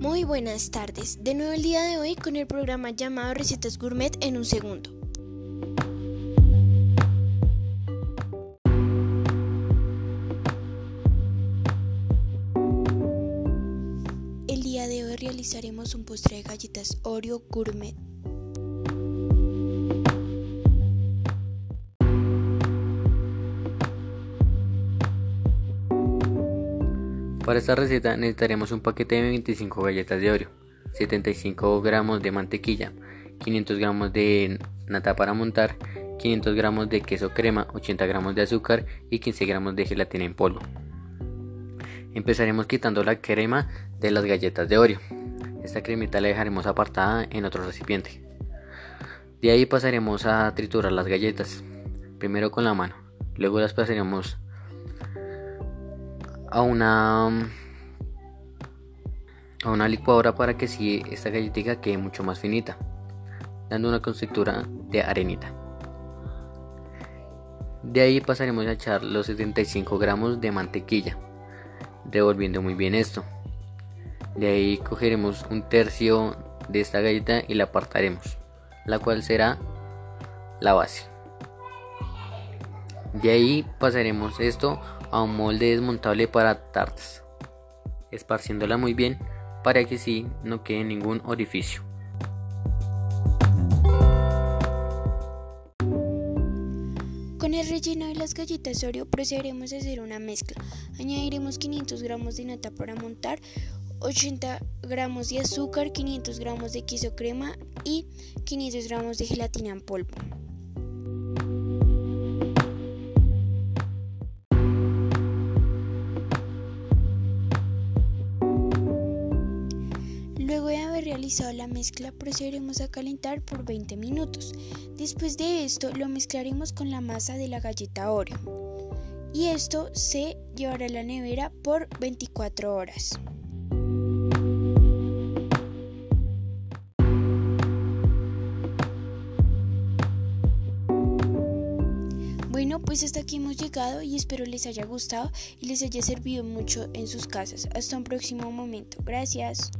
Muy buenas tardes. De nuevo el día de hoy con el programa llamado Recetas Gourmet en un segundo. El día de hoy realizaremos un postre de galletas Oreo Gourmet. Para esta receta necesitaremos un paquete de 25 galletas de Oreo, 75 gramos de mantequilla, 500 gramos de nata para montar, 500 gramos de queso crema, 80 gramos de azúcar y 15 gramos de gelatina en polvo. Empezaremos quitando la crema de las galletas de Oreo. Esta cremita la dejaremos apartada en otro recipiente. De ahí pasaremos a triturar las galletas, primero con la mano, luego las pasaremos a una a una licuadora para que si esta galletita quede mucho más finita, dando una constructura de arenita. De ahí pasaremos a echar los 75 gramos de mantequilla, revolviendo muy bien esto. De ahí cogeremos un tercio de esta galleta y la apartaremos, la cual será la base. De ahí pasaremos esto a un molde desmontable para tartas, esparciéndola muy bien para que si no quede ningún orificio. Con el relleno de las galletas Oreo procederemos a hacer una mezcla. Añadiremos 500 gramos de nata para montar, 80 gramos de azúcar, 500 gramos de queso crema y 500 gramos de gelatina en polvo. Realizado la mezcla procederemos a calentar por 20 minutos. Después de esto lo mezclaremos con la masa de la galleta Oreo. Y esto se llevará a la nevera por 24 horas. Bueno, pues hasta aquí hemos llegado y espero les haya gustado y les haya servido mucho en sus casas. Hasta un próximo momento. Gracias.